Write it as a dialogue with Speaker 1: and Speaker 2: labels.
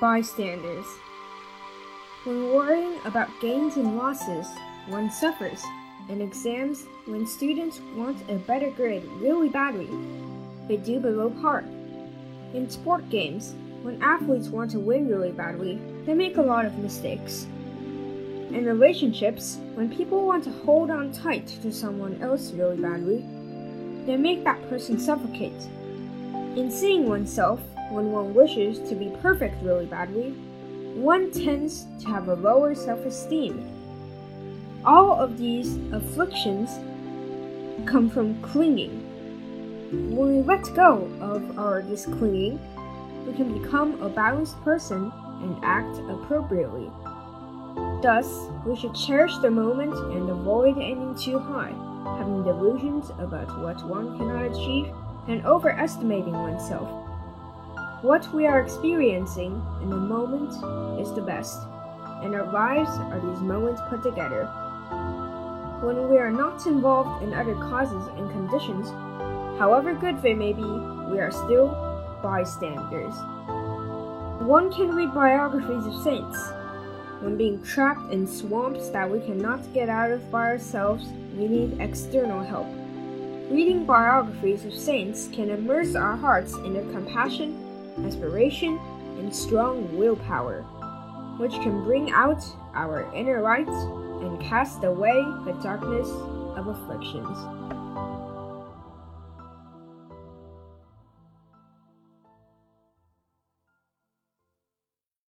Speaker 1: bystanders. When worrying about gains and losses, one suffers. In exams, when students want a better grade really badly, they do below par. In sport games, when athletes want to win really badly, they make a lot of mistakes. In relationships, when people want to hold on tight to someone else really badly, they make that person suffocate. In seeing oneself, when one wishes to be perfect really badly, one tends to have a lower self esteem. All of these afflictions come from clinging. When we let go of our this clinging, we can become a balanced person and act appropriately. Thus, we should cherish the moment and avoid aiming too high, having delusions about what one cannot achieve, and overestimating oneself. What we are experiencing in the moment is the best, and our lives are these moments put together. When we are not involved in other causes and conditions, however good they may be, we are still bystanders. One can read biographies of saints. When being trapped in swamps that we cannot get out of by ourselves, we need external help. Reading biographies of saints can immerse our hearts in their compassion aspiration, and strong willpower, which can bring out our inner light and cast away the darkness of afflictions.